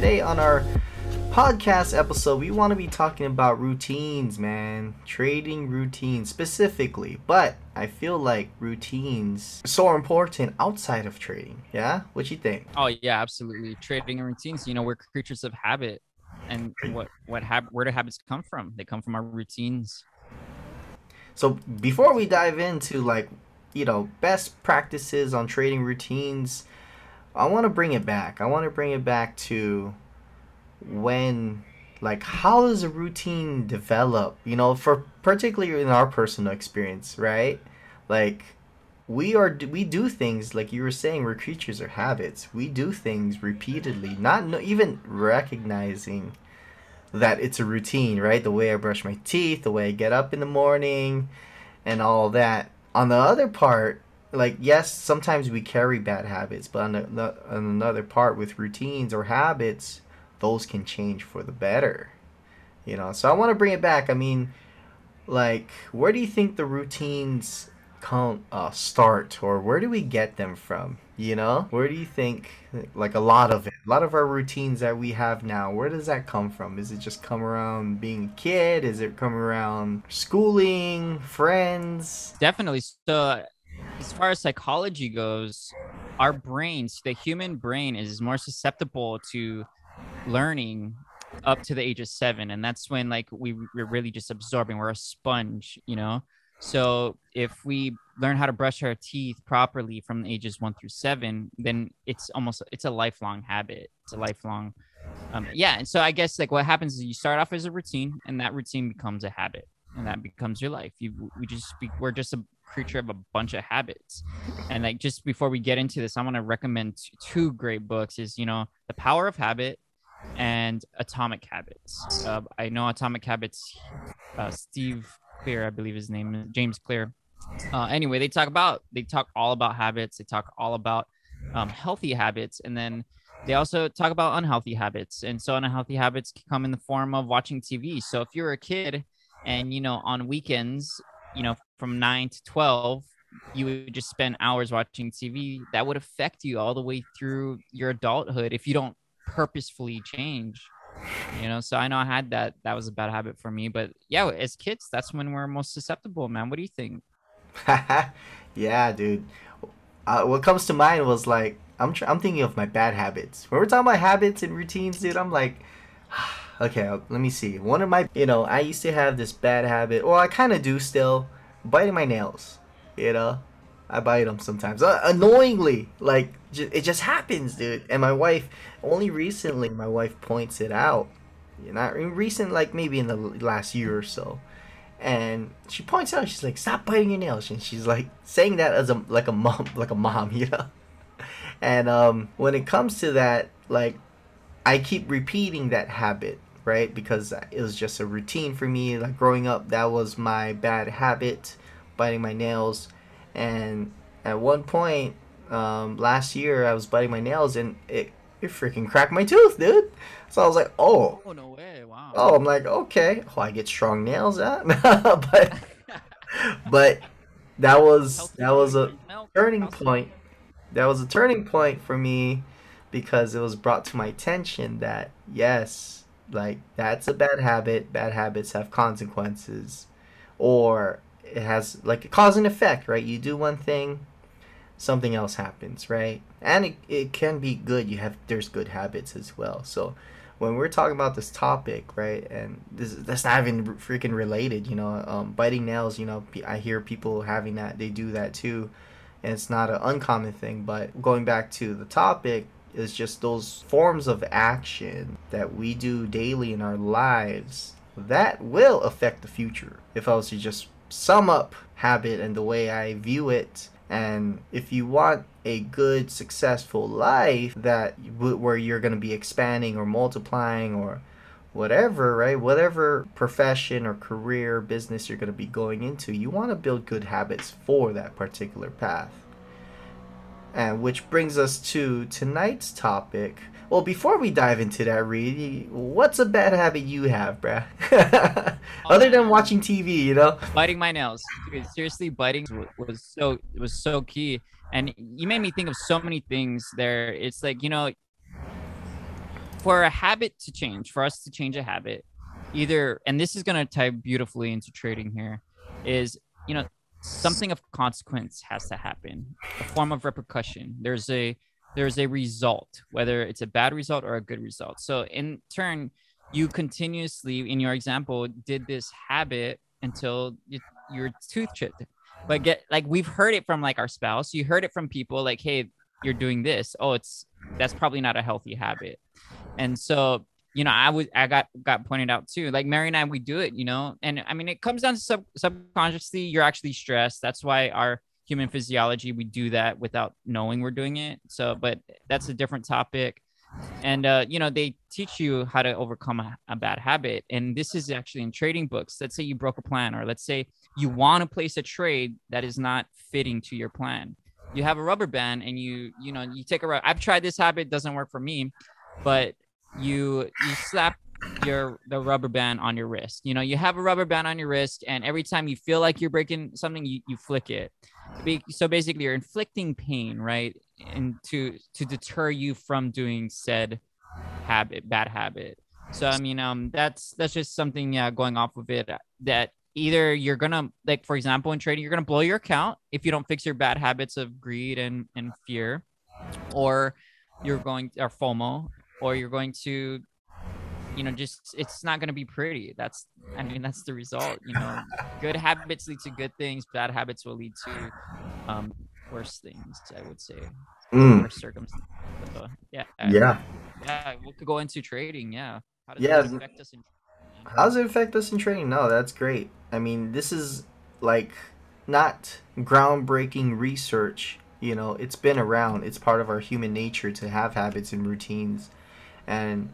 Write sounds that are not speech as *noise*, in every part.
today on our podcast episode, we want to be talking about routines, man. Trading routines specifically. But I feel like routines are so important outside of trading. Yeah? What you think? Oh yeah, absolutely. Trading and routines, you know, we're creatures of habit. And what what hab- where do habits come from? They come from our routines. So before we dive into like, you know, best practices on trading routines, I want to bring it back. I want to bring it back to when like how does a routine develop? You know for particularly in our personal experience right? Like we are we do things like you were saying we're creatures of habits. We do things repeatedly not no, even recognizing that it's a routine right? The way i brush my teeth the way i get up in the morning and all that. On the other part like yes sometimes we carry bad habits but on, the, on another part with routines or habits those can change for the better. You know, so I want to bring it back. I mean, like, where do you think the routines come uh, start, or where do we get them from? You know, where do you think, like, a lot of it, a lot of our routines that we have now, where does that come from? Is it just come around being a kid? Is it come around schooling, friends? Definitely. So, as far as psychology goes, our brains, the human brain, is more susceptible to learning up to the age of seven. And that's when like we, we're really just absorbing we're a sponge you know? So if we learn how to brush our teeth properly from ages one through seven then it's almost it's a lifelong habit. It's a lifelong um, yeah. And so i guess like what happens is you start off as a routine and that routine becomes a habit and that becomes your life. You we just we're just a creature of a bunch of habits and like just before we get into this i want to recommend two great books is you know the power of habit and Atomic Habits. Uh, I know Atomic Habits, uh, Steve Clear, I believe his name is James Clear. Uh, anyway, they talk about they talk all about habits. They talk all about um, healthy habits, and then they also talk about unhealthy habits. And so, unhealthy habits can come in the form of watching TV. So, if you're a kid and you know on weekends, you know from nine to twelve, you would just spend hours watching TV. That would affect you all the way through your adulthood if you don't purposefully change you know? So i know i had that that was a bad habit for me but yeah as kids that's when we're most susceptible man. What do you think? *laughs* Yeah dude. Uh, what comes to mind was like i'm tr- i'm thinking of my bad habits. When we're talking about habits and routines dude i'm like *sighs* okay let me see. One of my you know i used to have this bad habit. Well i kind of do still biting my nails you know I bite them sometimes. Uh, annoyingly, like j- it just happens, dude. And my wife, only recently, my wife points it out. Not recent, like maybe in the last year or so. And she points out, she's like, "Stop biting your nails," and she's like saying that as a like a mom, *laughs* like a mom, you know. And um, when it comes to that, like, I keep repeating that habit, right? Because it was just a routine for me. Like growing up, that was my bad habit, biting my nails and at one point um, last year I was biting my nails and it it freaking cracked my tooth, dude. So I was like, oh, oh no way, wow. Oh, I'm like, okay, oh, I get strong nails, huh? *laughs* but but that was that was a turning point. That was a turning point for me because it was brought to my attention that yes, like that's a bad habit. Bad habits have consequences, or it has like a cause and effect, right? You do one thing, something else happens, right? And it, it can be good. You have there's good habits as well. So when we're talking about this topic, right, and this that's not even freaking related, you know, um, biting nails. You know, I hear people having that. They do that too, and it's not an uncommon thing. But going back to the topic, is just those forms of action that we do daily in our lives that will affect the future. If I was to just sum up habit and the way I view it. And if you want a good, successful life that where you're going to be expanding or multiplying or whatever, right? Whatever profession or career, business you're going to be going into, you want to build good habits for that particular path. And which brings us to tonight's topic, well, before we dive into that, Reid, what's a bad habit you have, bruh? *laughs* Other than watching TV, you know? Biting my nails. Seriously, biting was so was so key, and you made me think of so many things there. It's like you know, for a habit to change, for us to change a habit, either and this is going to tie beautifully into trading here is you know something of consequence has to happen a form of repercussion. There's a there's a result whether it's a bad result or a good result. So in turn you continuously in your example did this habit until you, your tooth chipped but get like we've heard it from like our spouse. You heard it from people like hey you're doing this. Oh it's that's probably not a healthy habit. And so you know, I was I got got pointed out too. Like Mary and I, we do it, you know, and I mean, it comes down to sub subconsciously. You're actually stressed. That's why our human physiology we do that without knowing we're doing it. So, but that's a different topic. And uh, you know, they teach you how to overcome a, a bad habit. And this is actually in trading books. Let's say you broke a plan, or let's say you want to place a trade that is not fitting to your plan. You have a rubber band, and you you know you take a. I've tried this habit, doesn't work for me, but you you slap your the rubber band on your wrist. You know, you have a rubber band on your wrist, and every time you feel like you're breaking something, you, you flick it. So basically, you're inflicting pain, right, and to to deter you from doing said habit, bad habit. So I mean, um, that's that's just something, yeah, going off of it that either you're gonna like, for example, in trading, you're gonna blow your account if you don't fix your bad habits of greed and and fear, or you're going or FOMO, or you're going to you know just it's not going to be pretty. That's i mean that's the result you know. Good habits lead to good things bad habits will lead to um worse things i would say. Mm. worse circumstances so, yeah. Yeah. Yeah we could go into trading yeah. How does yeah. affect us in how does it affect us in trading? No that's great. I mean this is like not groundbreaking research you know. It's been around. It's part of our human nature to have habits and routines and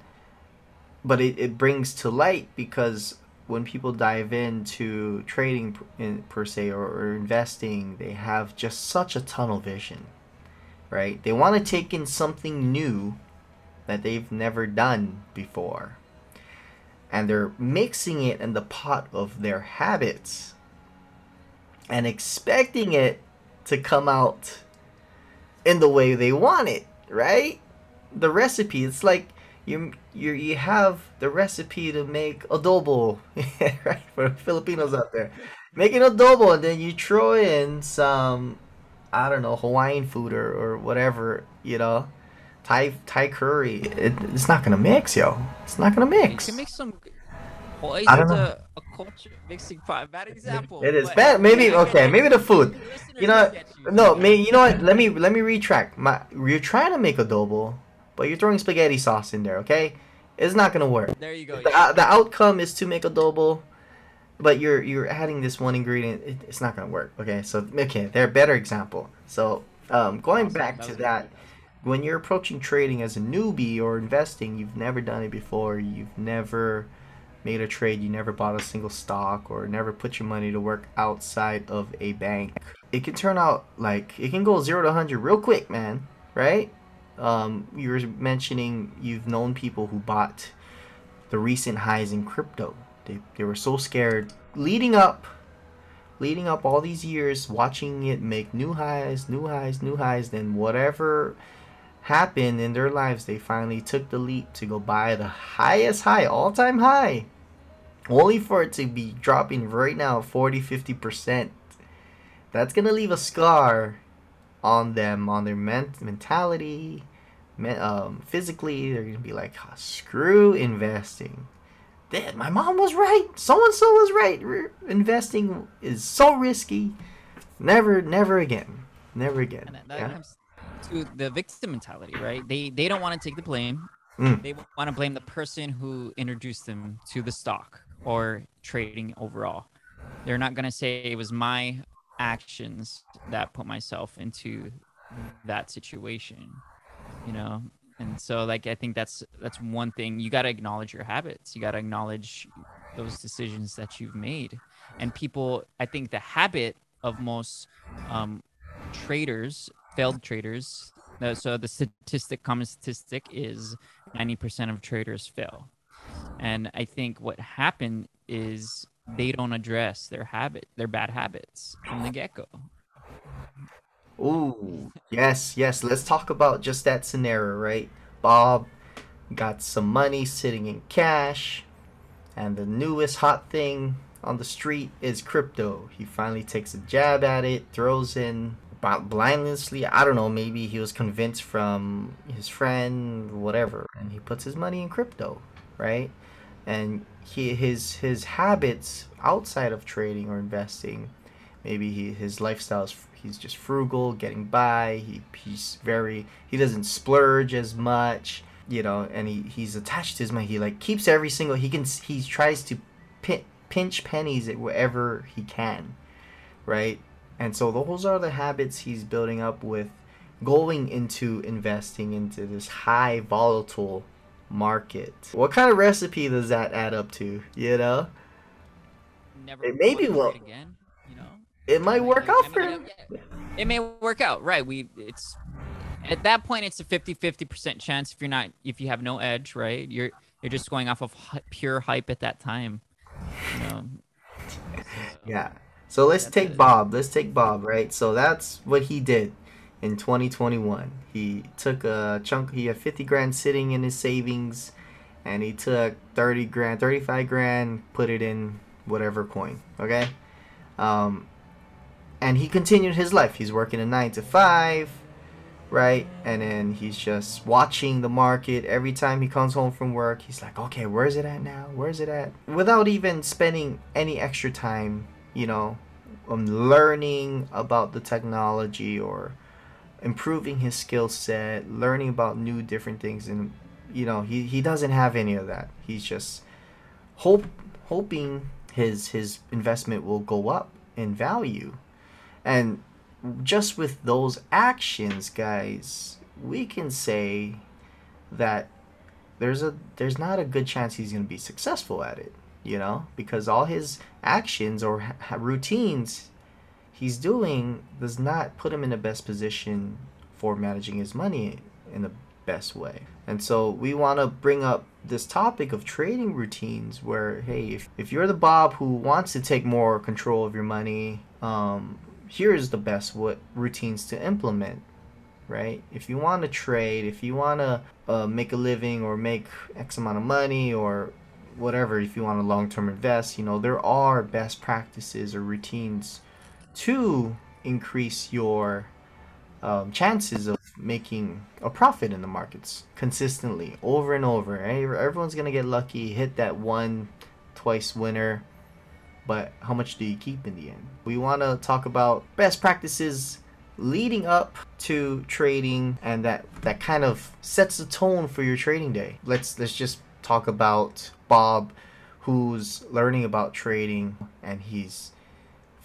but it, it brings to light because when people dive into trading in, per se or, or investing they have just such a tunnel vision right? They want to take in something new that they've never done before. And they're mixing it in the pot of their habits and expecting it to come out in the way they want it right? The recipe it's like you you you have the recipe to make adobo, *laughs* right? For Filipinos out there, making adobo, and then you throw in some, I don't know, Hawaiian food or, or whatever, you know, Thai Thai curry. It, it's not gonna mix, yo. It's not gonna mix. You can make some. Hawaii I don't know. A, a culture mixing pot. Bad example. It is bad. Maybe okay. Maybe the food. You know, no. Maybe you know what? Let me let me retract. My you're trying to make adobo but you're throwing spaghetti sauce in there, okay? It's not gonna work. There you go. The, uh, the outcome is to make adobo, but you're you're adding this one ingredient. It, it's not gonna work. Okay, so okay, they're a better example. So um, going back to that, when you're approaching trading as a newbie or investing, you've never done it before. You've never made a trade. You never bought a single stock or never put your money to work outside of a bank. It can turn out like it can go zero to hundred real quick, man. Right? Um, you were mentioning you've known people who bought the recent highs in crypto. They, they were so scared leading up, leading up all these years, watching it make new highs, new highs, new highs. Then whatever happened in their lives, they finally took the leap to go buy the highest high, all time high, only for it to be dropping right now 40 50%. That's gonna leave a scar on them, on their ment- mentality, me- um, physically. They're gonna be like, oh, screw investing. My mom was right. So and so was right. Re- investing is so risky. Never, never again. Never again. That yeah? comes to the victim mentality, right? They they don't want to take the blame. Mm. They want to blame the person who introduced them to the stock or trading overall. They're not gonna say it was my actions that put myself into that situation you know? And so like i think that's that's one thing. You got to acknowledge your habits. You got to acknowledge those decisions that you've made. And people i think the habit of most um, traders failed traders so the statistic common statistic is 90% of traders fail. And i think what happened is they don't address their habit, their bad habits from the get go. Ooh, yes, yes. Let's talk about just that scenario, right? Bob got some money sitting in cash, and the newest hot thing on the street is crypto. He finally takes a jab at it, throws in blindlessly. I don't know, maybe he was convinced from his friend, whatever, and he puts his money in crypto, right? And he his his habits outside of trading or investing, maybe he his lifestyle is he's just frugal, getting by. He he's very he doesn't splurge as much you know, and he, he's attached to his money. He like keeps every single he can. He tries to pin, pinch pennies at wherever he can, right? And so those are the habits he's building up with going into investing into this high volatile market. What kind of recipe does that add up to? You know, never it maybe will again. You know, it might work out for him. It may work out, right? We it's at that point it's a 50-50% chance if you're not if you have no edge right you're you're just going off of pure hype at that time you know? *laughs* yeah so let's take it. bob let's take bob right so that's what he did in 2021 he took a chunk he had 50 grand sitting in his savings and he took 30 grand 35 grand put it in whatever coin okay um and he continued his life he's working a 9 to 5 right? And then he's just watching the market every time he comes home from work. He's like, okay, where's it at now? Where's it at? Without even spending any extra time, you know, um, learning about the technology or improving his skill set, learning about new different things. And, you know, he, he doesn't have any of that. He's just hope hoping his his investment will go up in value. And just with those actions, guys, we can say that there's a there's not a good chance he's going to be successful at it, you know, because all his actions or ha- routines he's doing does not put him in the best position for managing his money in the best way. And so we want to bring up this topic of trading routines where hey, if, if you're the Bob who wants to take more control of your money, um, here's the best what routines to implement right if you want to trade if you want to uh, make a living or make x amount of money or whatever if you want to long-term invest you know there are best practices or routines to increase your um, chances of making a profit in the markets consistently over and over everyone's gonna get lucky hit that one twice winner but how much do you keep in the end? We want to talk about best practices leading up to trading and that that kind of sets the tone for your trading day. Let's let's just talk about Bob who's learning about trading and he's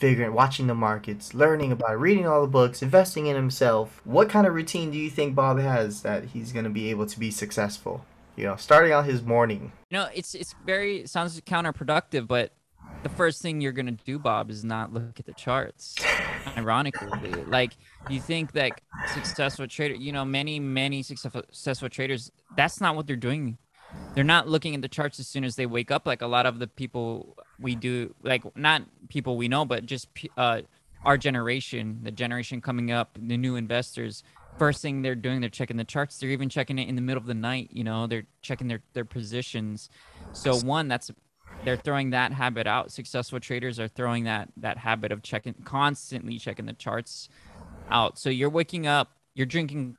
figuring watching the markets, learning about it, reading all the books, investing in himself. What kind of routine do you think Bob has that he's going to be able to be successful? You know, starting out his morning. You know, it's it's very sounds counterproductive, but the first thing you're gonna do, Bob, is not look at the charts. *laughs* Ironically, like you think that successful trader, you know, many many successful successful traders, that's not what they're doing. They're not looking at the charts as soon as they wake up. Like a lot of the people we do, like not people we know, but just uh, our generation, the generation coming up, the new investors. First thing they're doing, they're checking the charts. They're even checking it in the middle of the night. You know, they're checking their their positions. So one, that's they're throwing that habit out. Successful traders are throwing that that habit of checking constantly checking the charts out. So you're waking up, you're drinking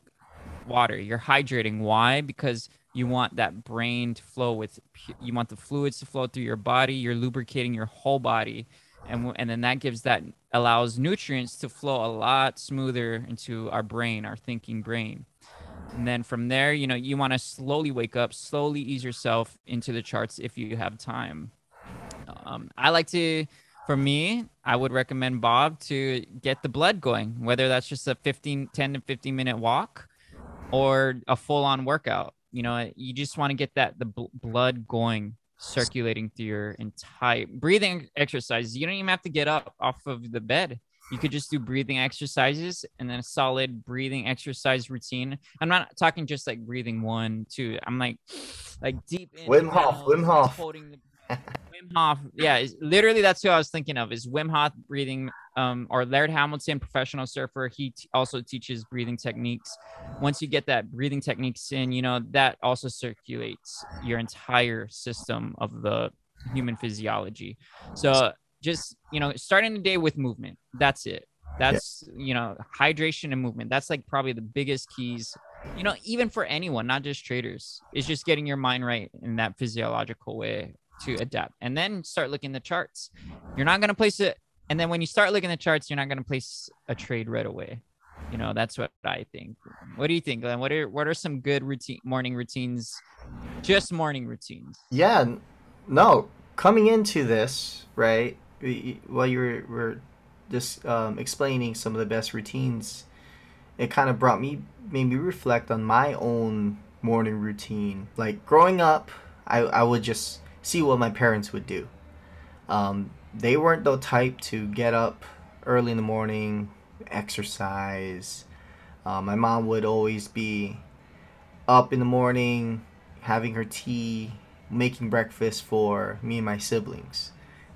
water, you're hydrating. Why? Because you want that brain to flow with you want the fluids to flow through your body, you're lubricating your whole body. And, and then that gives that allows nutrients to flow a lot smoother into our brain, our thinking brain. And then from there, you know, you want to slowly wake up, slowly ease yourself into the charts if you have time. Um, I like to, for me, I would recommend Bob to get the blood going, whether that's just a 15, 10 to 15 minute walk or a full on workout. You know, you just want to get that the bl- blood going, circulating through your entire breathing exercises. You don't even have to get up off of the bed you could just do breathing exercises and then a solid breathing exercise routine. I'm not talking just like breathing one, two. I'm like, like deep. In, Wim Hof. Wim Hof. *laughs* Holding the, Wim Wim Hof. Yeah, literally that's who I was thinking of. Is Wim Hof breathing? Um, or Laird Hamilton, professional surfer. He t- also teaches breathing techniques. Once you get that breathing techniques in, you know that also circulates your entire system of the human physiology. So just you know, starting the day with movement. That's it. That's yeah. you know, hydration and movement. That's like probably the biggest keys. You know, even for anyone, not just traders, It's just getting your mind right in that physiological way to adapt, and then start looking the charts. You're not gonna place it, and then when you start looking the charts, you're not gonna place a trade right away. You know, that's what I think. What do you think, Glenn? What are what are some good routine morning routines? Just morning routines. Yeah, no, coming into this, right? While you were, were just um, explaining some of the best routines, it kind of brought me made me reflect on my own morning routine. Like growing up, I, I would just see what my parents would do. Um, they weren't the type to get up early in the morning, exercise. Uh, my mom would always be up in the morning, having her tea, making breakfast for me and my siblings,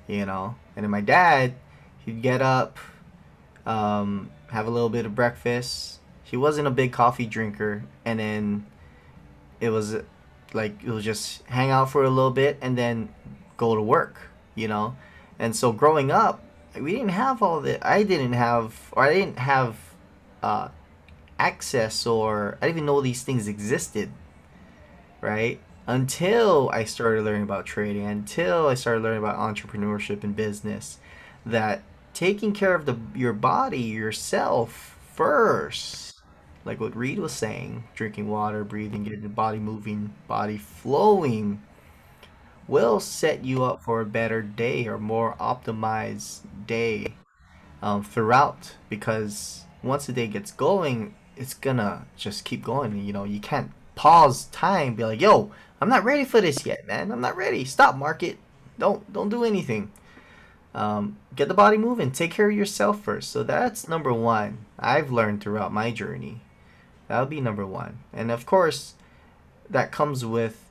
you know. And then my dad, he'd get up, um, have a little bit of breakfast. He wasn't a big coffee drinker, and then it was like it was just hang out for a little bit and then go to work, you know. And so growing up, we didn't have all the. I didn't have, or I didn't have uh, access, or I didn't even know these things existed, right? until I started learning about trading, until I started learning about entrepreneurship and business, that taking care of the your body yourself first, like what Reid was saying, drinking water, breathing, getting the body moving, body flowing, will set you up for a better day or more optimized day um, throughout. Because once the day gets going, it's gonna just keep going. You know, you can't pause time, be like, yo, I'm not ready for this yet, man. I'm not ready. Stop, market. Don't don't do anything. Um, get the body moving. Take care of yourself first. So that's number one. I've learned throughout my journey. That would be number one. And of course, that comes with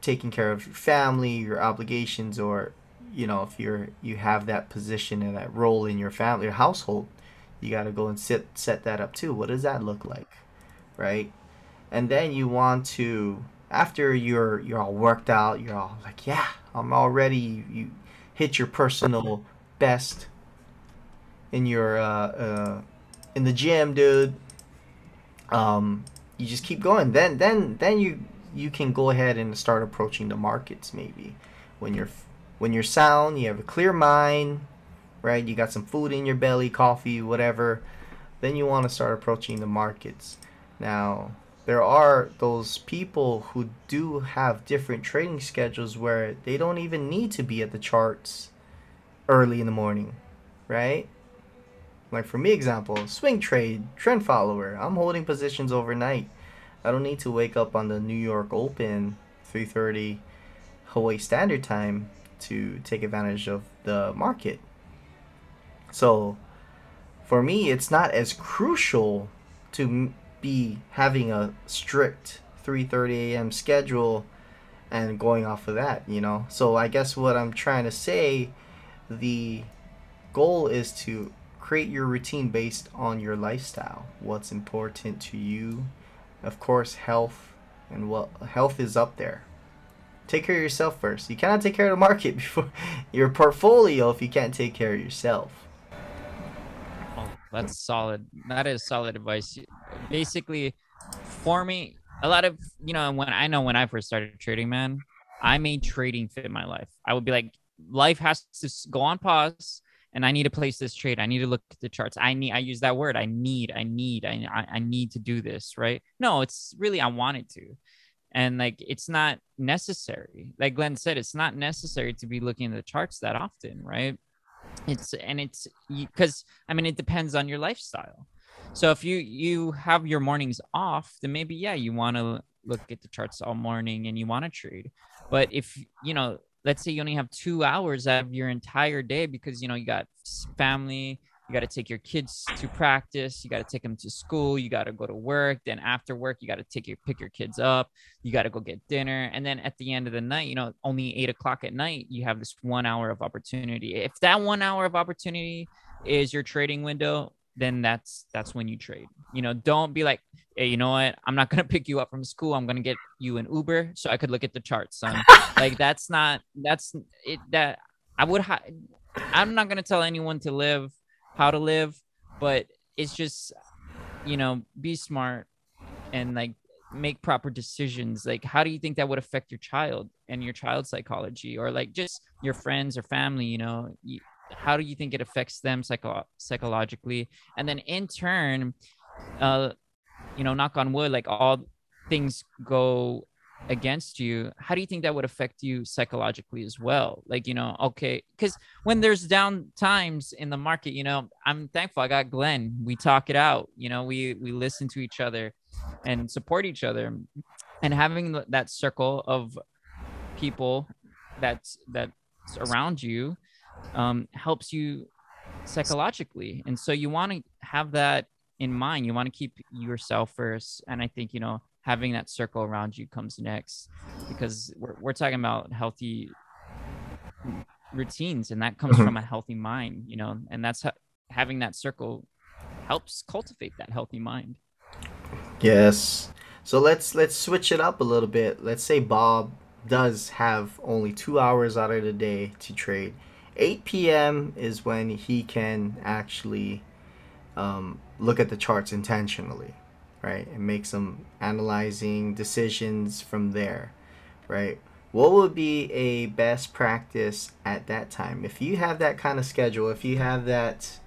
taking care of your family, your obligations, or you know, if you're you have that position and that role in your family or household, you got to go and sit set that up too. What does that look like, right? And then you want to after you're you're all worked out, you're all like, yeah, I'm already. You hit your personal best in your uh, uh, in the gym, dude. Um, you just keep going. Then then then you you can go ahead and start approaching the markets maybe when you're when you're sound, you have a clear mind, right? You got some food in your belly, coffee, whatever. Then you want to start approaching the markets. Now, there are those people who do have different trading schedules where they don't even need to be at the charts early in the morning, right? Like for me example, swing trade, trend follower. I'm holding positions overnight. I don't need to wake up on the New York Open 3:30 Hawaii Standard Time to take advantage of the market. So for me, it's not as crucial to be having a strict 3:30 a.m. schedule and going off of that, you know. So I guess what I'm trying to say, the goal is to create your routine based on your lifestyle. What's important to you? Of course, health and what health is up there. Take care of yourself first. You cannot take care of the market *laughs* before your portfolio if you can't take care of yourself. Oh, that's solid. That is solid advice. Basically, for me, a lot of you know when I know when I first started trading, man, I made trading fit my life. I would be like, life has to go on pause, and I need to place this trade. I need to look at the charts. I need. I use that word. I need. I need. I I need to do this. Right? No, it's really I wanted to, and like it's not necessary. Like Glenn said, it's not necessary to be looking at the charts that often. Right? it's and it's because i mean it depends on your lifestyle so if you you have your mornings off then maybe yeah you want to look at the charts all morning and you want to trade but if you know let's say you only have two hours out of your entire day because you know you got family you got to take your kids to practice you got to take them to school you got to go to work then after work you got to take your pick your kids up you got to go get dinner and then at the end of the night you know only eight o'clock at night you have this one hour of opportunity. If that one hour of opportunity is your trading window then that's that's when you trade. You know don't be like hey you know what? I'm not gonna *laughs* pick you up from school. I'm gonna get you an uber so i could look at the charts son. *laughs* Like that's not that's it that i would ha- i'm not gonna tell anyone to live how to live, but it's just you know be smart and like make proper decisions. Like how do you think that would affect your child and your child's psychology or like just your friends or family you know? You, how do you think it affects them psycho- psychologically? And then in turn uh you know knock on wood like all things go against you how do you think that would affect you psychologically as well? Like you know okay because when there's down times in the market you know i'm thankful i got glenn. We talk it out you know we we listen to each other and support each other. And having that circle of people that's that's around you um, helps you psychologically. And so you want to have that in mind. You want to keep yourself first. And i think you know having that circle around you comes next because we're, we're talking about healthy routines and that comes mm-hmm. from a healthy mind you know and that's ha- having that circle helps cultivate that healthy mind. Yes. So let's let's switch it up a little bit. Let's say bob does have only two hours out of the day to trade 8 p.m is when he can actually um, look at the charts intentionally right? And make some analyzing decisions from there, right? What would be a best practice at that time? If you have that kind of schedule, if you have that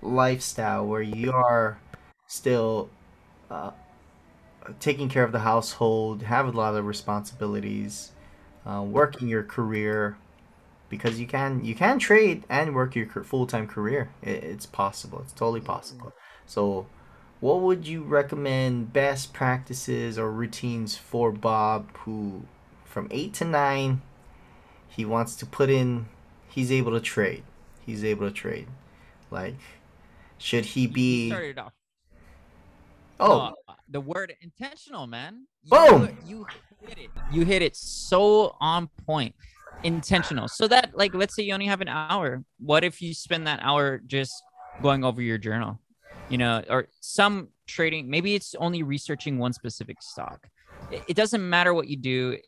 lifestyle where you are still uh, taking care of the household, have a lot of responsibilities, uh, working your career, because you can you can trade and work your full time career. It, it's possible. It's totally possible. So what would you recommend best practices or routines for Bob who from 8 to 9 he wants to put in he's able to trade. He's able to trade. Like should he be you started off. Oh, uh, the word intentional, man. You, Boom. You hit it. You hit it so on point. Intentional. So that like let's say you only have an hour. What if you spend that hour just going over your journal? you know, or some trading, maybe it's only researching one specific stock. It, it doesn't matter what you do,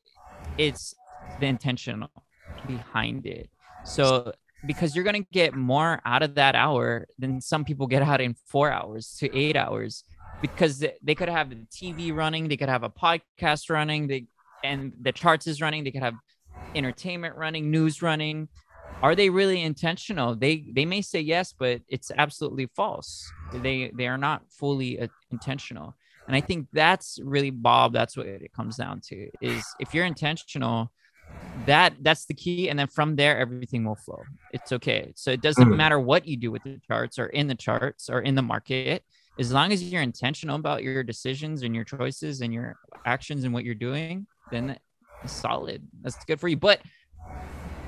it's the intention behind it. So, because you're going to get more out of that hour than some people get out in four hours to eight hours because they could have the TV running, they could have a podcast running, they, and the charts is running, they could have entertainment running, news running. Are they really intentional? They they may say yes but it's absolutely false. They they are not fully uh, intentional. And i think that's really bob that's what it comes down to is if you're intentional that that's the key. And then from there everything will flow. It's okay. So it doesn't mm. matter what you do with the charts or in the charts or in the market as long as you're intentional about your decisions and your choices and your actions and what you're doing then solid that's good for you but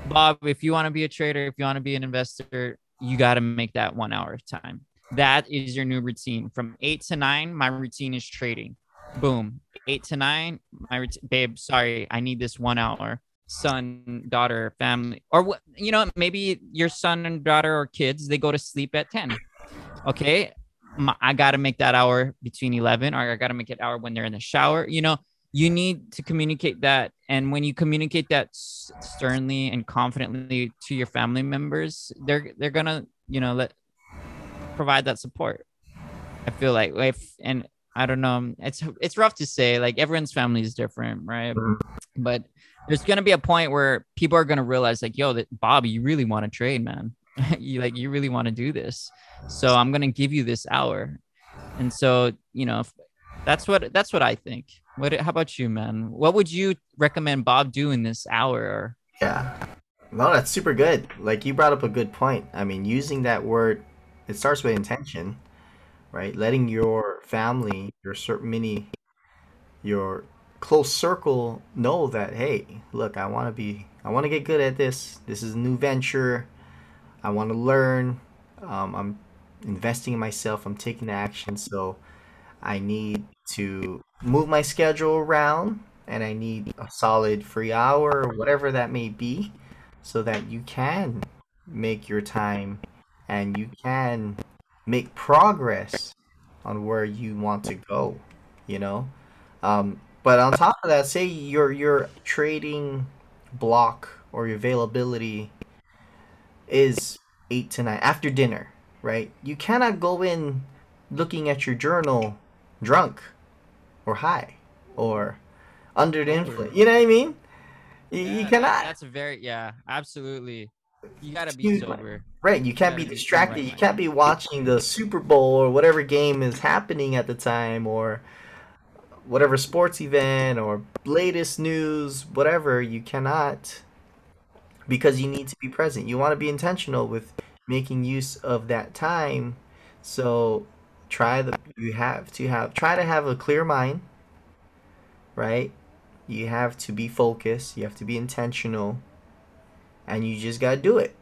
Bob, if you want to be a trader, if you want to be an investor, you got to make that one hour of time. That is your new routine. From eight to nine, my routine is trading. Boom. Eight to nine, my babe, sorry, I need this one hour. Son, daughter, family, or you know, maybe your son and daughter or kids, they go to sleep at 10. Okay. I got to make that hour between 11 or I got to make it hour when they're in the shower. You know, you need to communicate that and when you communicate that sternly and confidently to your family members they're they're gonna you know let provide that support. I feel like if and i don't know it's it's rough to say like everyone's family is different right? Mm-hmm. but there's gonna be a point where people are gonna realize like yo that bobby you really want to trade man. *laughs* You like you really want to do this. So i'm gonna give you this hour. And so you know that's what that's what i think what? How about you, man? What would you recommend Bob do in this hour? Yeah, no, that's super good. Like you brought up a good point. I mean, using that word, it starts with intention, right? Letting your family, your certain many, your close circle know that hey, look, I want to be, I want to get good at this. This is a new venture. I want to learn. Um, I'm investing in myself. I'm taking action. So I need to move my schedule around and I need a solid free hour or whatever that may be so that you can make your time and you can make progress on where you want to go, you know? Um, but on top of that, say your your trading block or your availability is eight to nine after dinner, right? You cannot go in looking at your journal drunk or high or under the influence. You know what I mean? You, yeah, you cannot. That's a very yeah, absolutely. You gotta be sober. Right, you can't you be distracted. You can't be watching the Super Bowl or whatever game is happening at the time or whatever sports event or latest news, whatever. You cannot because you need to be present. You want to be intentional with making use of that time. So try the you have to have try to have a clear mind, right? You have to be focused, you have to be intentional, and you just got to do it.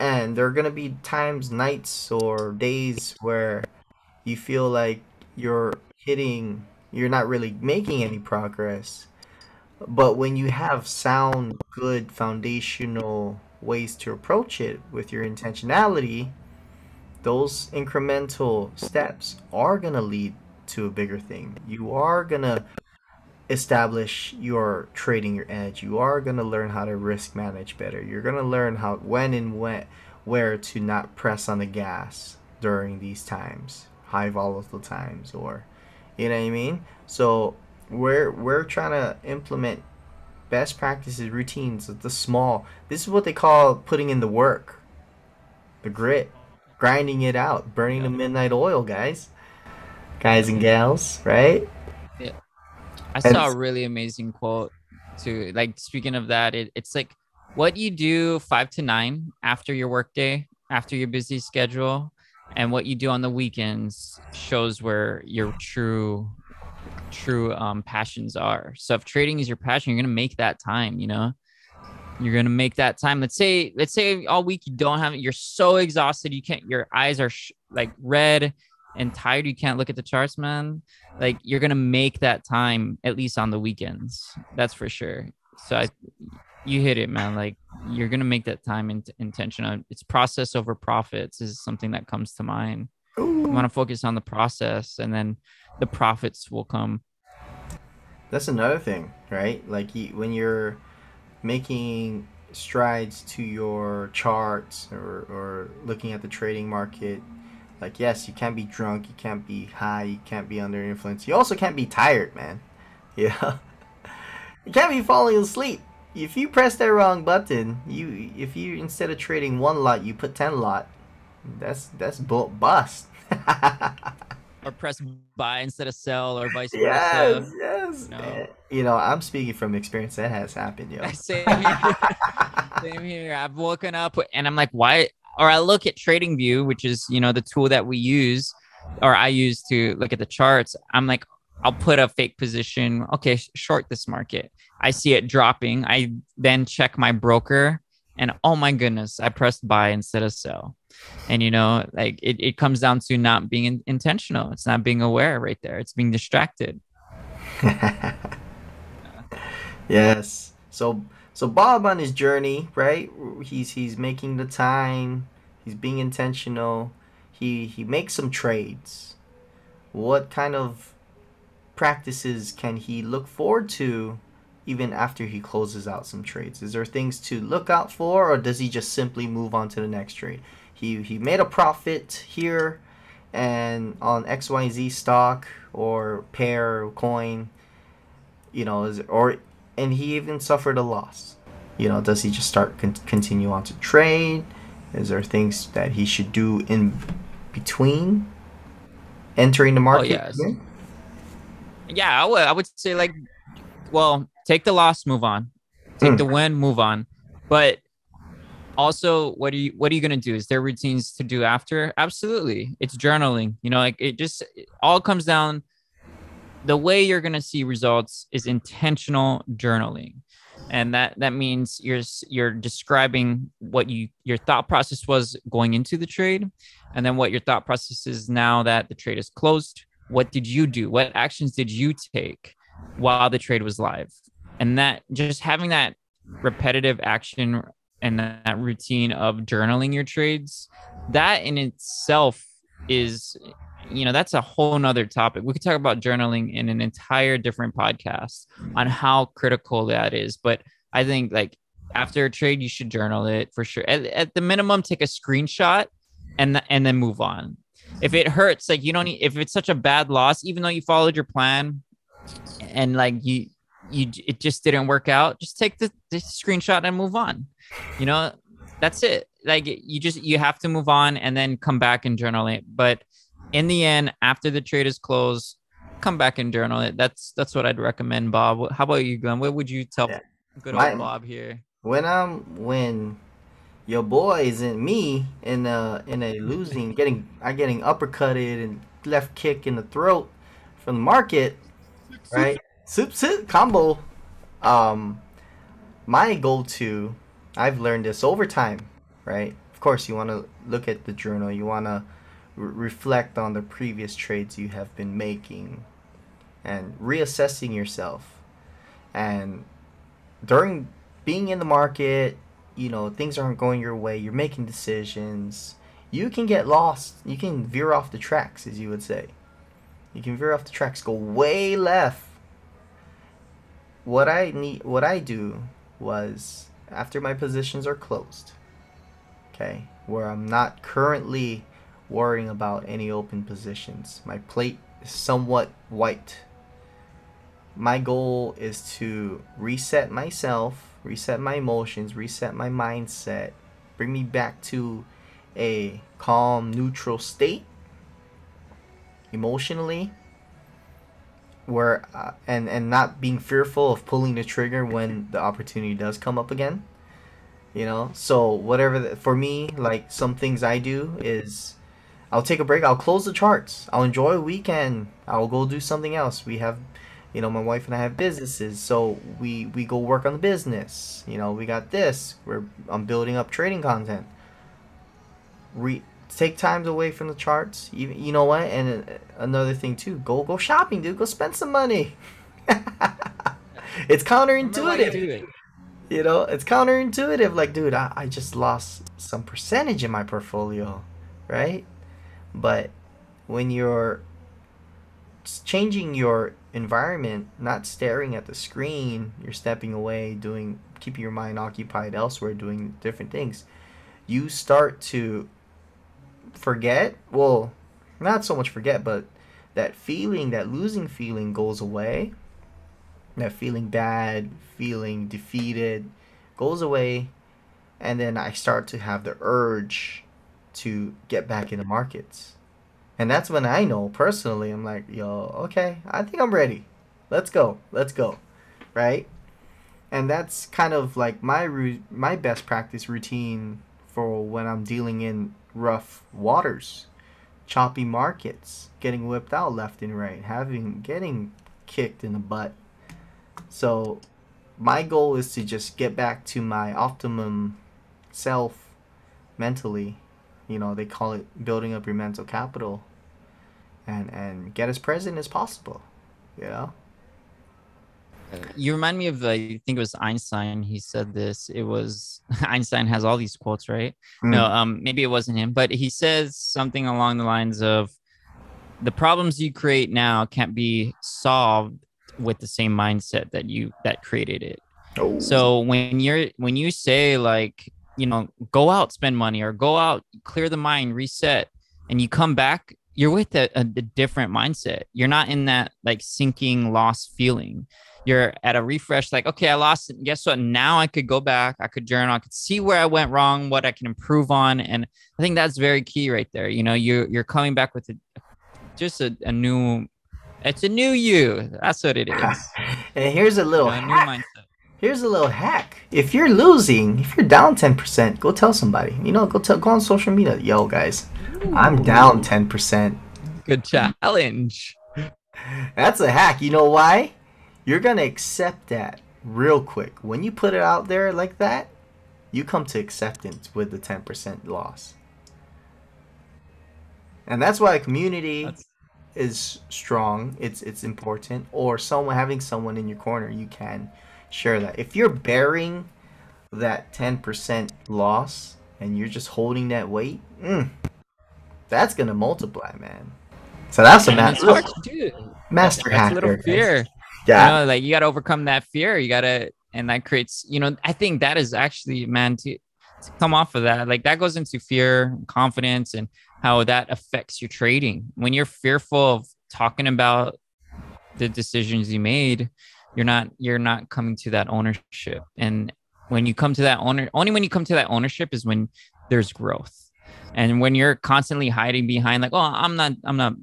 And there are to be times, nights or days where you feel like you're hitting you're not really making any progress but when you have sound, good foundational ways to approach it with your intentionality, those incremental steps are going to lead to a bigger thing. You are going to establish your trading your edge. You are going to learn how to risk manage better. You're going to learn how when and when where to not press on the gas during these times, high volatile times or you know what I mean? So we're we're trying to implement best practices, routines, the small. This is what they call putting in the work, the grit, grinding it out, burning the midnight oil, guys, guys and gals, right? Yeah, I and saw a really amazing quote too. Like speaking of that, it, it's like what you do five to nine after your workday, after your busy schedule, and what you do on the weekends shows where your true true um, passions are. So if trading is your passion, you're gonna make that time. You know, you're gonna make that time. Let's say let's say all week you don't have it. You're so exhausted. You can't. Your eyes are sh- like red and tired. You can't look at the charts, man. Like you're gonna make that time at least on the weekends. That's for sure. So I, you hit it, man. Like you're gonna make that time in- intentional. It's process over profits is something that comes to mind. Ooh. You want to focus on the process, and then the profits will come. That's another thing, right? Like when you're making strides to your charts or, or looking at the trading market, like yes, you can't be drunk, you can't be high, you can't be under influence. You also can't be tired, man. *laughs* Yeah. you can't be falling asleep. If you press that wrong button, you if you instead of trading one lot, you put ten lot. That's that's bust. *laughs* or press buy instead of sell or vice *laughs* yes, versa. Yes, yes. Eh, you know, I'm speaking from experience. That has happened, yo. *laughs* Same here. *laughs* Same here. I've woken up and I'm like, why? Or I look at TradingView, which is you know the tool that we use, or I use to look at the charts. I'm like, I'll put a fake position. Okay, short this market. I see it dropping. I then check my broker, and oh my goodness, I pressed buy instead of sell and you know like it, it comes down to not being in, intentional. It's not being aware right there. It's being distracted. *laughs* Yes. So so bob on his journey right? He's he's making the time. He's being intentional. He he makes some trades. What kind of practices can he look forward to even after he closes out some trades? Is there things to look out for or does he just simply move on to the next trade he he made a profit here and on XYZ stock or pair or coin, you know, is or and he even suffered a loss. You know, does he just start con- continue on to trade? Is there things that he should do in between entering the market? Oh, yes. Yeah, I would I would say like well, take the loss, move on. Take mm. the win, move on. But also what are you what are you going to do? Is there routines to do after? Absolutely. It's journaling you know like it just it all comes down the way you're going to see results is intentional journaling. And that that means you're you're describing what you your thought process was going into the trade and then what your thought process is now that the trade is closed. What did you do? What actions did you take while the trade was live? And that just having that repetitive action and that routine of journaling your trades that in itself is you know that's a whole nother topic. We could talk about journaling in an entire different podcast on how critical that is. But i think like after a trade you should journal it for sure. At, at the minimum take a screenshot and and then move on. If it hurts like you don't need if it's such a bad loss even though you followed your plan and like you you it just didn't work out just take the, the screenshot and move on you know that's it like you just you have to move on and then come back and journal it but in the end, after the trade is closed, come back and journal it. That's that's what I'd recommend, Bob. How about you, Glenn? What would you tell yeah. good old My, Bob here? When I'm when your boy is in me in a in a losing, getting I getting uppercutted and left kick in the throat from the market, right? Soup soup combo. Um, my goal to, I've learned this over time, right? Of course, you want to look at the journal. You want to reflect on the previous trades you have been making and reassessing yourself and during being in the market you know things aren't going your way you're making decisions you can get lost you can veer off the tracks as you would say you can veer off the tracks go way left what i need what i do was after my positions are closed okay where i'm not currently worrying about any open positions. My plate is somewhat white. My goal is to reset myself, reset my emotions, reset my mindset, bring me back to a calm, neutral state emotionally where uh, and and not being fearful of pulling the trigger when the opportunity does come up again you know so whatever the, for me like some things i do is I'll take a break. I'll close the charts. I'll enjoy a weekend. I'll go do something else. We have, you know, my wife and I have businesses, so we we go work on the business. You know, we got this. We're I'm building up trading content. Re take times away from the charts. You, you know what? And uh, another thing too. Go go shopping, dude. Go spend some money. *laughs* it's counterintuitive. You know, it's counterintuitive. Like, dude, I, I just lost some percentage in my portfolio, right? But when you're changing your environment, not staring at the screen, you're stepping away, doing keeping your mind occupied elsewhere, doing different things. You start to forget, well, not so much forget, but that feeling, that losing feeling goes away. That feeling bad, feeling defeated goes away. And then I start to have the urge to get back in the markets. And that's when I know personally, I'm like, yo, okay, I think I'm ready. Let's go. Let's go. Right? And that's kind of like my my best practice routine for when I'm dealing in rough waters, choppy markets, getting whipped out left and right, having getting kicked in the butt. So my goal is to just get back to my optimum self mentally you know, they call it building up your mental capital and and get as present as possible, you know? You remind me of I think it was Einstein. He said this. It was *laughs* Einstein has all these quotes, right? Mm. No, um, maybe it wasn't him, but he says something along the lines of the problems you create now can't be solved with the same mindset that you that created it. Oh. So when you're when you say like you know, go out, spend money, or go out, clear the mind, reset, and you come back, you're with a, a, a different mindset. You're not in that like sinking, lost feeling. You're at a refresh, like, okay, I lost it. Guess what? Now I could go back, I could journal, I could see where I went wrong, what I can improve on. And I think that's very key right there. You know, you're you're coming back with a, just a, a new it's a new you. That's what it is. *laughs* and here's a little a new mindset. Here's a little hack. If you're losing, if you're down 10%, go tell somebody. You know, go tell go on social media. Yo, guys, I'm down 10%. Good challenge. *laughs* That's a hack. You know why? You're going to accept that real quick. When you put it out there like that, you come to acceptance with the 10% loss. And that's why a community that's... is strong. It's it's important or someone having someone in your corner you can share that. If you're bearing that 10% loss and you're just holding that weight, mm, that's going to multiply, man. So that's a master, master that's hacker. little fear. Yeah. You know, like you got to overcome that fear. You got to, and that creates, you know, I think that is actually, man, to, to come off of that, like that goes into fear, confidence, and how that affects your trading. When you're fearful of talking about the decisions you made, you're not, you're not coming to that ownership. And when you come to that owner, only when you come to that ownership is when there's growth. And when you're constantly hiding behind, like, oh, I'm not, I'm not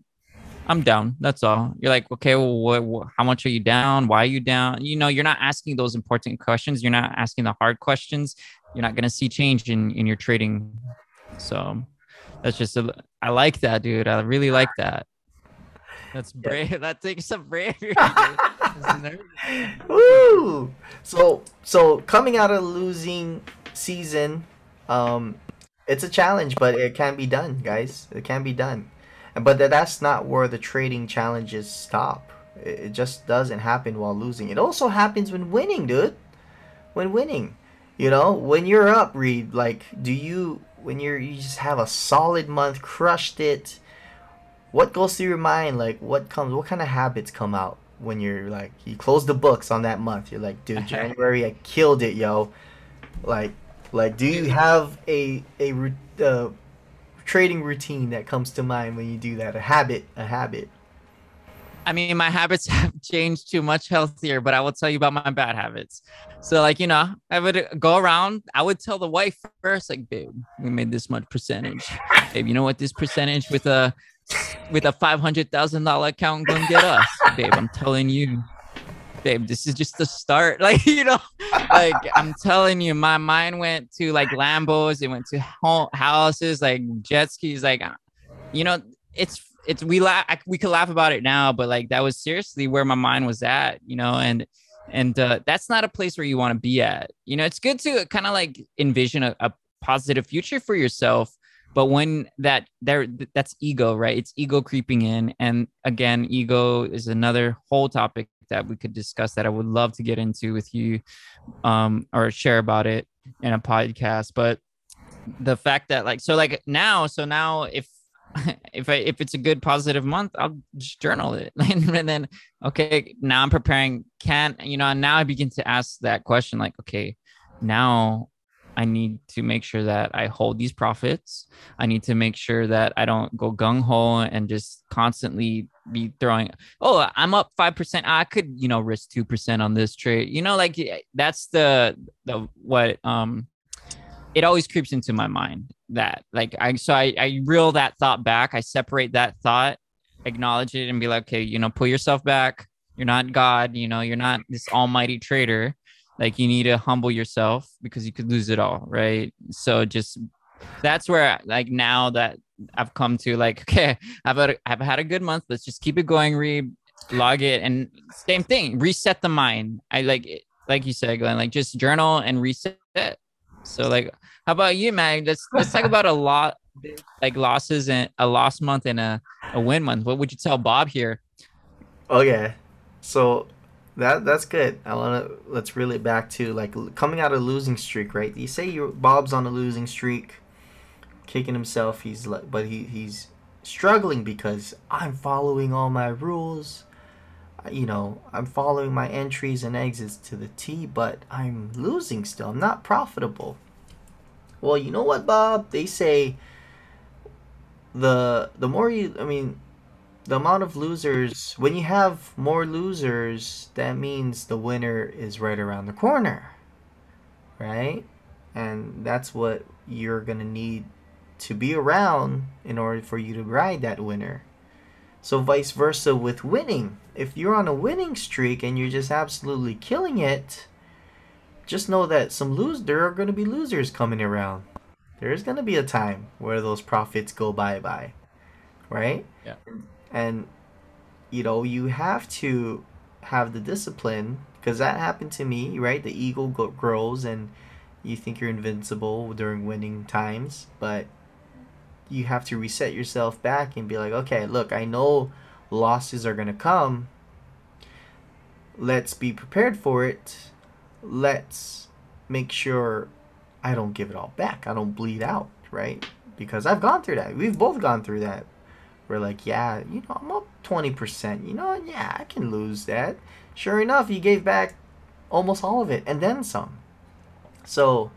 I'm down. That's all. You're like, okay, well, what, what, how much are you down? Why are you down? You know, you're not asking those important questions. You're not asking the hard questions. You're not going to see change in, in your trading. So that's just, a, I like that, dude. I really like that. That's brave. *laughs* That takes some bravery. *laughs* Woo! So, so coming out of losing season, um, it's a challenge, but it can be done, guys. It can be done. But that's not where the trading challenges stop. It just doesn't happen while losing. It also happens when winning, dude. When winning. You know, when you're up, Reid, like, do you, when you're, you just have a solid month, crushed it, what goes through your mind? Like, what comes, what kind of habits come out when you're like, you close the books on that month? You're like, dude, *laughs* January, I killed it, yo. Like, like, do you have a, a, uh, trading routine that comes to mind when you do that? A habit, a habit. I mean, my habits *laughs* have changed to much healthier, but I will tell you about my bad habits. So, like, you know, I would go around, I would tell the wife first, like, babe, we made this much percentage. Babe, you know what this percentage with a with a five hundred thousand dollar account gonna get us? Babe, I'm telling you, babe, this is just the start. *laughs* Like, you know, like I'm telling you, my mind went to like Lambos, it went to houses, like jet skis, like, you know, it's, it's, we laugh, we could laugh about it now, but like that was seriously where my mind was at, you know, and, and uh, that's not a place where you want to be at. You know, it's good to kind of like envision a, a positive future for yourself but when that there that's ego right it's ego creeping in and again ego is another whole topic that we could discuss that I would love to get into with you um, or share about it in a podcast. But the fact that like so like now, so now if *laughs* if I if it's a good positive month, I'll just journal it. *laughs* and then okay, now I'm preparing can you know, and now I begin to ask that question like, okay, now I need to make sure that I hold these profits. I need to make sure that I don't go gung ho and just constantly be throwing, oh, I'm up 5%. I could, you know, risk 2% on this trade. You know, like that's the, the, what, um, it always creeps into my mind that like I, so I, I reel that thought back. I separate that thought, acknowledge it and be like, okay, you know, pull yourself back. You're not God, you know, you're not this almighty trader like you need to humble yourself because you could lose it all right? So just that's where like now that i've come to like *laughs* okay i've had a, i've had a good month. Let's just keep it going read log it. And same thing reset the mind. I like like you said Glenn, like just journal and reset. So like how about you man let's let's talk about a lot like losses and a lost month and a, a win month. What would you tell bob here? Okay. So that that's good. I want to let's reel it back to like coming out of losing streak, right? You say you Bob's on a losing streak, kicking himself. He's like, but he he's struggling because I'm following all my rules. You know, I'm following my entries and exits to the T, but I'm losing still. I'm not profitable. Well, you know what, Bob? They say the the more you, I mean, the amount of losers when you have more losers that means the winner is right around the corner right? And that's what you're gonna need to be around in order for you to ride that winner. So vice versa with winning. If you're on a winning streak and you're just absolutely killing it just know that some lose there are going to be losers coming around. There's going to be a time where those profits go bye-bye right? Yeah and you know you have to have the discipline because that happened to me, right? The ego grows and you think you're invincible during winning times, but you have to reset yourself back and be like, okay, look, I know losses are going to come. Let's be prepared for it. Let's make sure I don't give it all back. I don't bleed out, right? Because I've gone through that. We've both gone through that. We're like, yeah, you know, I'm up 20%. You know, yeah, I can lose that. Sure enough, he gave back almost all of it and then some. So,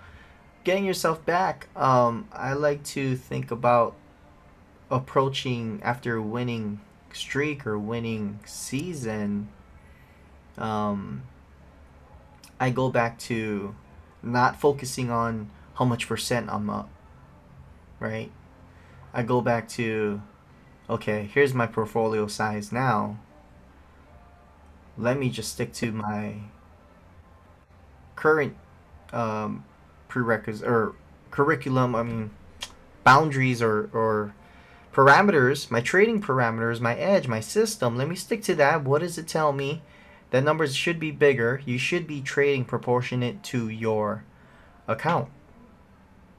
getting yourself back, um, I like to think about approaching after winning streak or winning season. Um, I go back to not focusing on how much percent I'm up, right? I go back to, okay, here's my portfolio size now. Let me just stick to my current um, prerequisites or curriculum. I mean, boundaries or or parameters, my trading parameters, my edge, my system. Let me stick to that. What does it tell me? That numbers should be bigger. You should be trading proportionate to your account.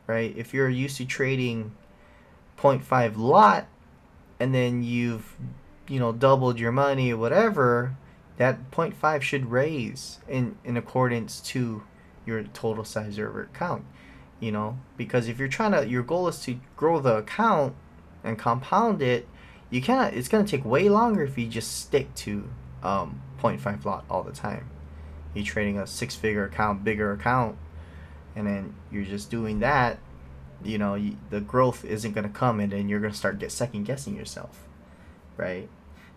Right? If you're used to trading 0.5 lot and then you've you know doubled your money or whatever, that 0.5 should raise in in accordance to your total size of your account. You know, because if you're trying to your goal is to grow the account and compound it, you cannot. It's gonna take way longer if you just stick to um, 0.5 lot all the time. You're trading a six-figure account, bigger account, and then you're just doing that. You know, you, the growth isn't gonna come, and then you're gonna start get second guessing yourself, right?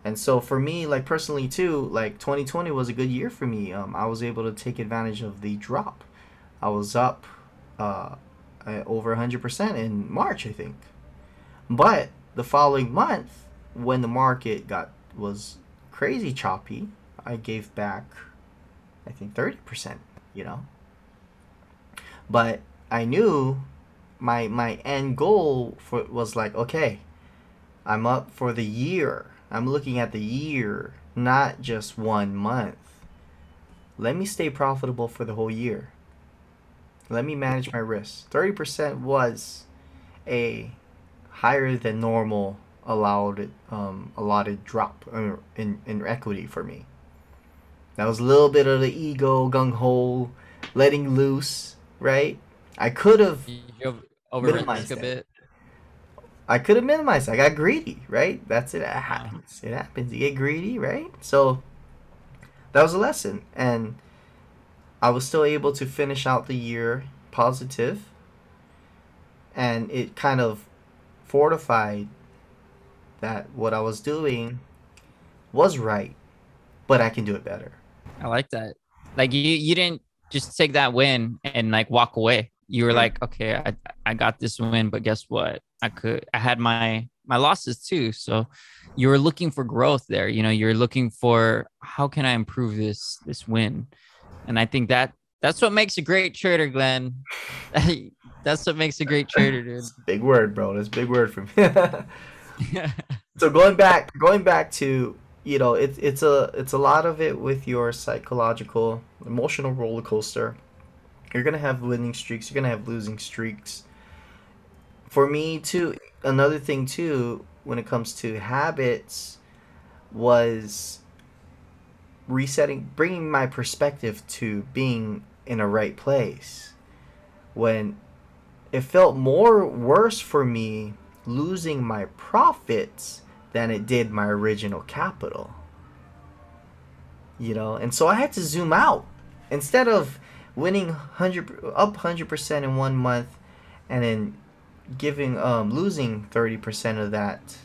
And so for me, like personally too, like 2020 was a good year for me. Um, I was able to take advantage of the drop. I was up uh, over 100% in March, I think. But the following month, when the market got was crazy choppy, I gave back, I think thirty percent. You know. But I knew my my end goal for was like okay, I'm up for the year. I'm looking at the year, not just one month. Let me stay profitable for the whole year. Let me manage my risks. 30% was a higher than normal allowed um, allotted drop uh, in in equity for me. That was a little bit of the ego gung ho, letting loose, right? I could have minimized a bit. I could have minimized. I got greedy, right? That's it. It uh-huh. happens. It happens. You get greedy, right? So that was a lesson, and I was still able to finish out the year positive, and it kind of fortified that what I was doing was right, but I can do it better. I like that. Like you, you didn't just take that win and like walk away. You were like, okay, I, I got this win, but guess what? I could, I had my my losses too. So you were looking for growth there. You know, you're looking for how can I improve this this win, and I think that that's what makes a great trader, Glenn. *laughs* That's what makes a great trader, dude. big word, bro. That's big word for me. *laughs* *laughs* so going back, going back to you know, it's it's a it's a lot of it with your psychological, emotional roller coaster. You're gonna have winning streaks. You're gonna have losing streaks. For me too, another thing too, when it comes to habits, was resetting, bringing my perspective to being in a right place. When it felt more worse for me losing my profits than it did my original capital. You know, and so I had to zoom out. Instead of winning 100 up 100% in one month and then giving um losing 30% of that,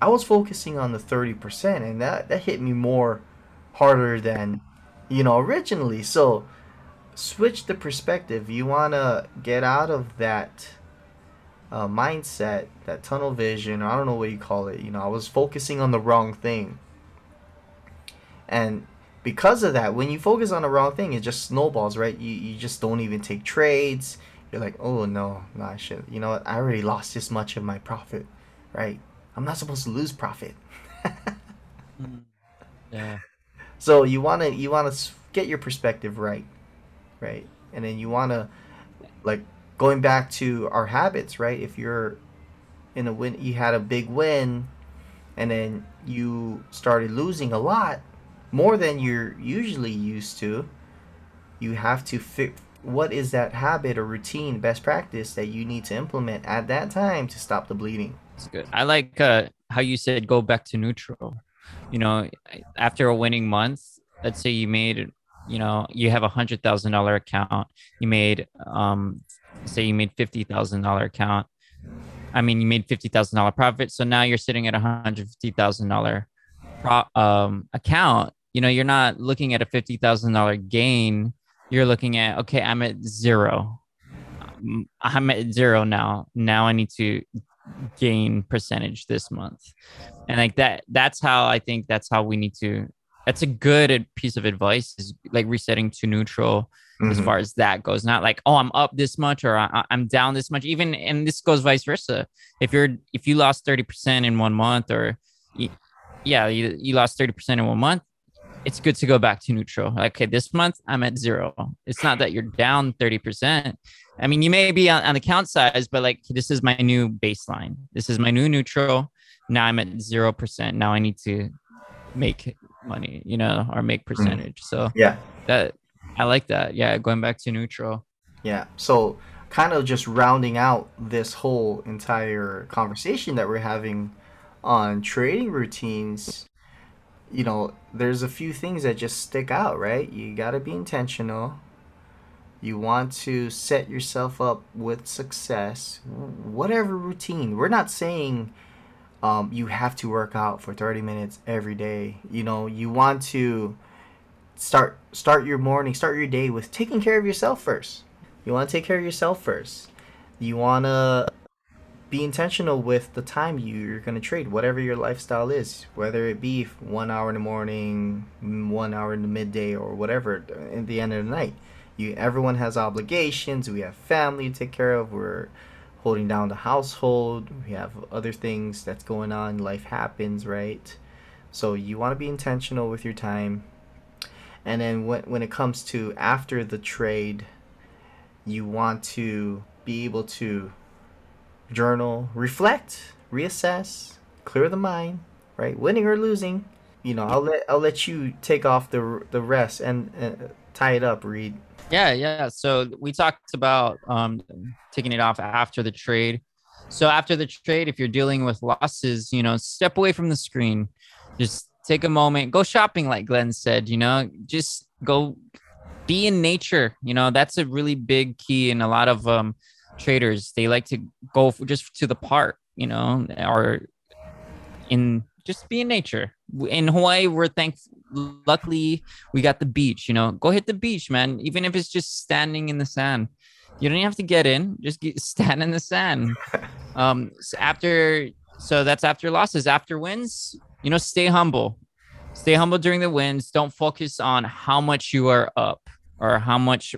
I was focusing on the 30% and that that hit me more harder than you know originally. So switch the perspective. You want to get out of that uh, mindset, that tunnel vision. I don't know what you call it. You know, I was focusing on the wrong thing. And because of that, when you focus on the wrong thing, it just snowballs, right? You, you just don't even take trades. You're like, oh no, no, I should. You know what? I already lost this much of my profit, right? I'm not supposed to lose profit. Mm. yeah. *laughs* So you wanna you wanna get your perspective right, right, and then you want to like going back to our habits, right? If you're in a win, you had a big win, and then you started losing a lot more than you're usually used to. You have to fit what is that habit or routine, best practice that you need to implement at that time to stop the bleeding. That's good. I like uh, how you said go back to neutral. You know, after a winning month, let's say you made, you know, you have a hundred thousand dollar account. You made, um, say you made fifty thousand dollar account. I mean, you made fifty thousand dollar profit. So now you're sitting at a hundred fifty thousand dollar um, account. You know, you're not looking at a fifty thousand dollar gain. You're looking at okay, I'm at zero. I'm at zero now. Now I need to gain percentage this month and like that that's how i think that's how we need to that's a good piece of advice is like resetting to neutral mm-hmm. as far as that goes not like oh i'm up this much or I, am down this much even and this goes vice versa if you're if you lost 30% in one month or yeah you, you lost 30% in one month it's good to go back to neutral okay this month i'm at zero it's not that you're down 30% I mean, you may be on, on the count size, but like this is my new baseline. This is my new neutral. Now I'm at zero percent. Now I need to make money, you know, or make mm-hmm. percentage. Mm. So yeah, that I like that. Yeah, going back to neutral. Yeah. So kind of just rounding out this whole entire conversation that we're having on trading routines you know there's a few things that just stick out right you got to be intentional you want to set yourself up with success, whatever routine. We're not saying um, you have to work out for 30 minutes every day. You know, you want to start start your morning, start your day with taking care of yourself first. You want to take care of yourself first. You want to be intentional with the time you're going to trade, whatever your lifestyle is, whether it be one hour in the morning, one hour in the midday, or whatever uh, at the end of the night. You everyone has obligations we have family to take care of we're holding down the household we have other things that's going on life happens right? So you want to be intentional with your time. And then when, when it comes to after the trade you want to be able to journal reflect reassess clear the mind right winning or losing you know i'll let i'll let you take off the the rest and uh, tie it up Reid yeah, yeah. So we talked about um, taking it off after the trade. So after the trade, if you're dealing with losses, you know, step away from the screen. Just take a moment, go shopping, like Glenn said. You know, just go be in nature. You know, that's a really big key in a lot of um, traders. They like to go just to the park. You know, or in just be in nature. In Hawaii, we're thankful luckily we got the beach you know go hit the beach man even if it's just standing in the sand you don't have to get in just get, *laughs* stand in the sand um so after so that's after losses after wins you know stay humble stay humble during the wins don't focus on how much you are up or how much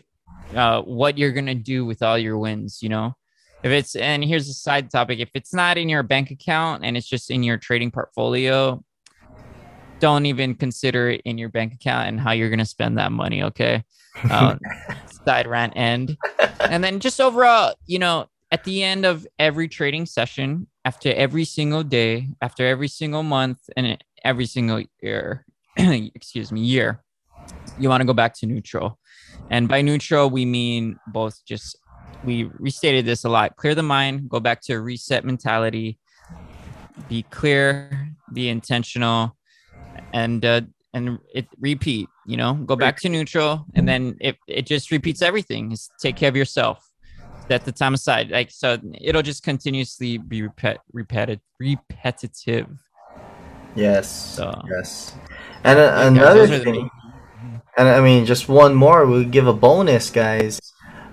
uh what you're gonna do with all your wins you know if it's and here's a side topic if it's not in your bank account and it's just in your trading portfolio don't even consider it in your bank account and how you're going to spend that money. Okay. Um, *laughs* side rant end. And then just overall, you know, at the end of every trading session, after every single day, after every single month, and every single year, *clears throat* excuse me, year, you want to go back to neutral. And by neutral, we mean both just, we restated this a lot clear the mind, go back to a reset mentality, be clear, be intentional, and uh, and it repeat. You know, go back to neutral, and then it it just repeats everything. Just take care of yourself. Set the time aside. Like so, it'll just continuously be repet repetitive repetitive. Yes. So, yes. And uh, another thing. And I mean, just one more. We'll give a bonus, guys.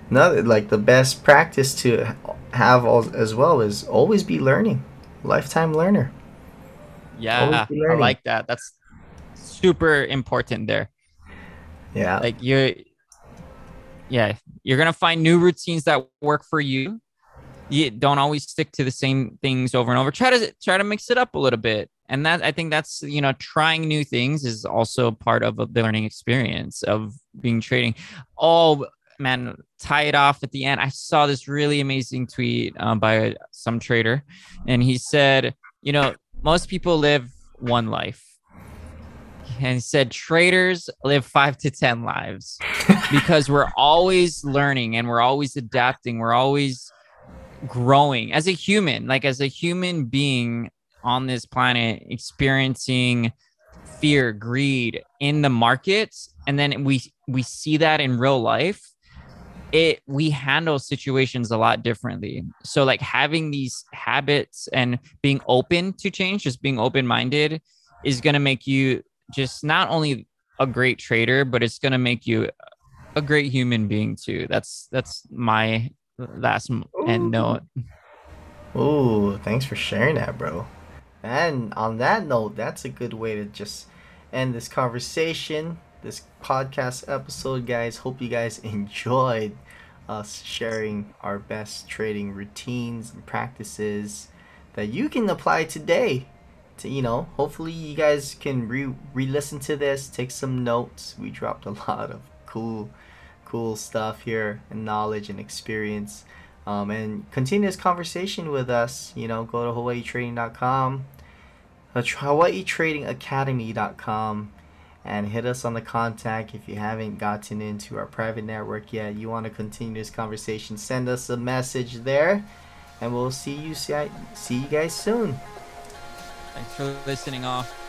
Another like the best practice to have as well is always be learning. Lifetime learner. Yeah, I like that. That's super important there. Yeah. Like you're yeah, you're gonna find new routines that work for you. You don't always stick to the same things over and over. Try to try to mix it up a little bit. And that i think that's you know trying new things is also part of the learning experience of being trading. Oh man tie it off at the end. I saw this really amazing tweet um, by some trader and he said you know most people live one life. And he said traders live five to ten lives *laughs* because we're always learning and we're always adapting. We're always growing. As a human like as a human being on this planet experiencing fear greed in the markets and then we we see that in real life it we handle situations a lot differently. So like having these habits and being open to change just being open minded is going to make you just not only a great trader but it's going to make you a great human being too. That's that's my last end note. Ooh, thanks for sharing that, bro. And on that note, that's a good way to just end this conversation, this podcast episode, guys. Hope you guys *laughs* enjoyed us sharing our best trading routines and practices that you can apply today. To you know, hopefully you guys can re re-listen to this, take some notes. We dropped a *laughs* lot of cool, cool stuff here and knowledge and experience. Um, and continue this conversation with us. You know, go to hawaiitrading.com, uh, hawaiitradingacademy.com, and hit us on the contact if you haven't gotten into our private network yet. You want to continue this conversation, send us a message there, and we'll see you see you guys soon. Thanks for listening off.